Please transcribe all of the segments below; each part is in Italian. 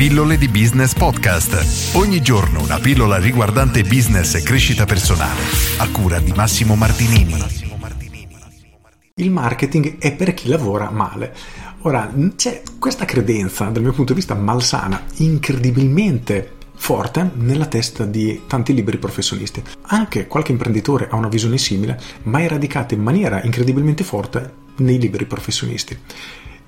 Pillole di Business Podcast. Ogni giorno una pillola riguardante business e crescita personale. A cura di Massimo Martinini. Il marketing è per chi lavora male. Ora, c'è questa credenza, dal mio punto di vista malsana, incredibilmente forte nella testa di tanti liberi professionisti. Anche qualche imprenditore ha una visione simile, ma è radicata in maniera incredibilmente forte nei liberi professionisti.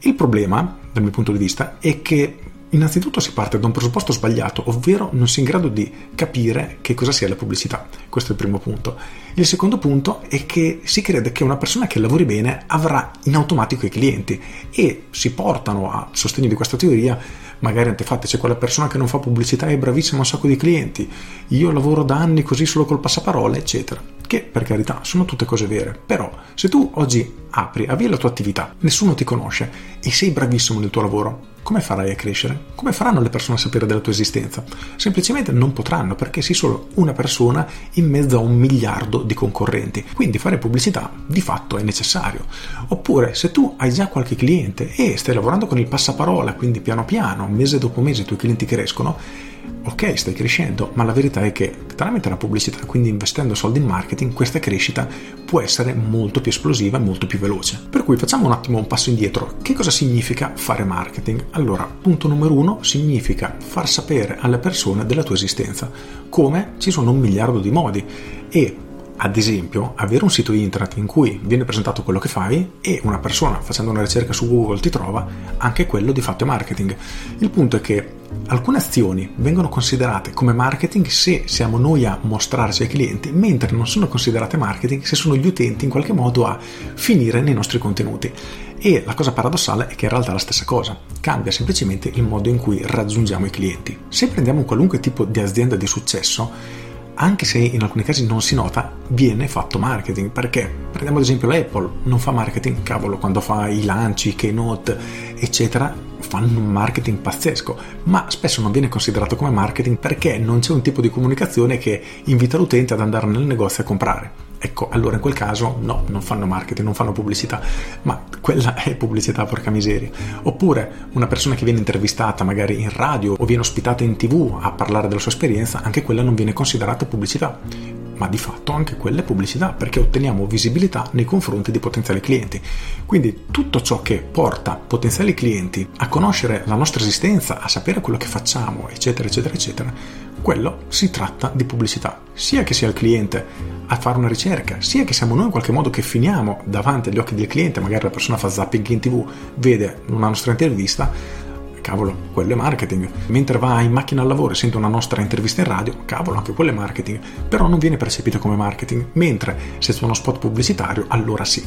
Il problema, dal mio punto di vista, è che Innanzitutto si parte da un presupposto sbagliato, ovvero non si è in grado di capire che cosa sia la pubblicità. Questo è il primo punto. Il secondo punto è che si crede che una persona che lavori bene avrà in automatico i clienti e si portano a sostegno di questa teoria magari antefatti c'è quella persona che non fa pubblicità e è bravissima un sacco di clienti, io lavoro da anni così solo col passaparole, eccetera. Che per carità sono tutte cose vere, però se tu oggi apri, avvii la tua attività, nessuno ti conosce e sei bravissimo nel tuo lavoro, come farai a crescere? Come faranno le persone a sapere della tua esistenza? Semplicemente non potranno perché sei solo una persona in mezzo a un miliardo di concorrenti. Quindi fare pubblicità di fatto è necessario. Oppure se tu hai già qualche cliente e stai lavorando con il passaparola, quindi piano piano, mese dopo mese i tuoi clienti crescono, ok, stai crescendo, ma la verità è che tramite la pubblicità, quindi investendo soldi in marketing, questa crescita può essere molto più esplosiva e molto più veloce. Per cui facciamo un attimo un passo indietro. Che cosa significa fare marketing? Allora, punto numero uno significa far sapere alle persone della tua esistenza. Come? Ci sono un miliardo di modi e ad esempio, avere un sito internet in cui viene presentato quello che fai e una persona facendo una ricerca su Google ti trova, anche quello di fatto è marketing. Il punto è che alcune azioni vengono considerate come marketing se siamo noi a mostrarci ai clienti, mentre non sono considerate marketing se sono gli utenti in qualche modo a finire nei nostri contenuti. E la cosa paradossale è che in realtà è la stessa cosa, cambia semplicemente il modo in cui raggiungiamo i clienti. Se prendiamo qualunque tipo di azienda di successo, anche se in alcuni casi non si nota, viene fatto marketing. Perché? Prendiamo ad esempio l'Apple, non fa marketing, cavolo, quando fa i lanci, i keynote, eccetera, fanno un marketing pazzesco, ma spesso non viene considerato come marketing perché non c'è un tipo di comunicazione che invita l'utente ad andare nel negozio a comprare. Ecco, allora in quel caso no, non fanno marketing, non fanno pubblicità, ma quella è pubblicità, porca miseria. Oppure una persona che viene intervistata magari in radio o viene ospitata in tv a parlare della sua esperienza, anche quella non viene considerata pubblicità ma di fatto anche quella è pubblicità perché otteniamo visibilità nei confronti di potenziali clienti. Quindi tutto ciò che porta potenziali clienti a conoscere la nostra esistenza, a sapere quello che facciamo, eccetera, eccetera, eccetera, quello si tratta di pubblicità, sia che sia il cliente a fare una ricerca, sia che siamo noi in qualche modo che finiamo davanti agli occhi del cliente, magari la persona fa zapping in tv, vede una nostra intervista, cavolo, quello è marketing. Mentre va in macchina al lavoro e sente una nostra intervista in radio, cavolo, anche quello è marketing. Però non viene percepito come marketing, mentre se c'è uno spot pubblicitario, allora sì.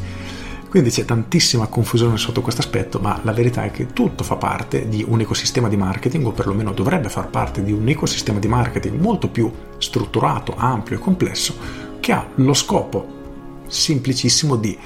Quindi c'è tantissima confusione sotto questo aspetto, ma la verità è che tutto fa parte di un ecosistema di marketing, o perlomeno dovrebbe far parte di un ecosistema di marketing molto più strutturato, ampio e complesso, che ha lo scopo semplicissimo di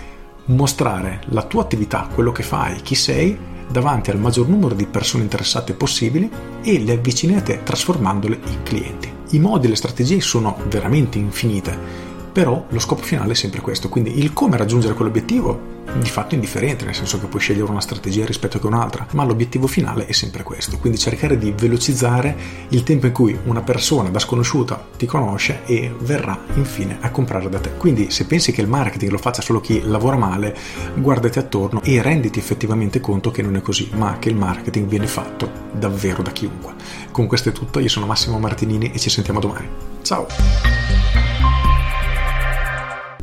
mostrare la tua attività, quello che fai, chi sei, davanti al maggior numero di persone interessate possibili e le avvicini a te trasformandole in clienti. I modi e le strategie sono veramente infinite però lo scopo finale è sempre questo, quindi il come raggiungere quell'obiettivo di fatto indifferente, nel senso che puoi scegliere una strategia rispetto a un'altra, ma l'obiettivo finale è sempre questo, quindi cercare di velocizzare il tempo in cui una persona da sconosciuta ti conosce e verrà infine a comprare da te. Quindi se pensi che il marketing lo faccia solo chi lavora male, guardati attorno e renditi effettivamente conto che non è così, ma che il marketing viene fatto davvero da chiunque. Con questo è tutto, io sono Massimo Martinini e ci sentiamo domani. Ciao!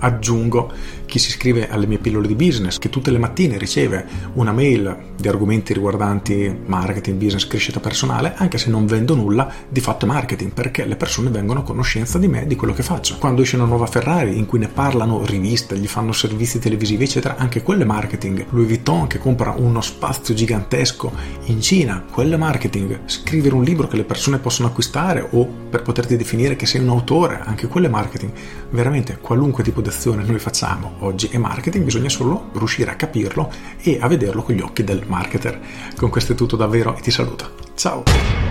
Aggiungo chi si iscrive alle mie pillole di business, che tutte le mattine riceve una mail di argomenti riguardanti marketing, business, crescita personale, anche se non vendo nulla, di fatto è marketing, perché le persone vengono a conoscenza di me, di quello che faccio. Quando esce una nuova Ferrari in cui ne parlano riviste, gli fanno servizi televisivi, eccetera, anche quello è marketing. Louis Vuitton che compra uno spazio gigantesco in Cina, quello è marketing. Scrivere un libro che le persone possono acquistare o per poterti definire che sei un autore, anche quello è marketing. Veramente qualunque tipo di azione noi facciamo oggi è marketing, bisogna solo riuscire a capirlo e a vederlo con gli occhi del marketer. Con questo è tutto davvero e ti saluto. Ciao!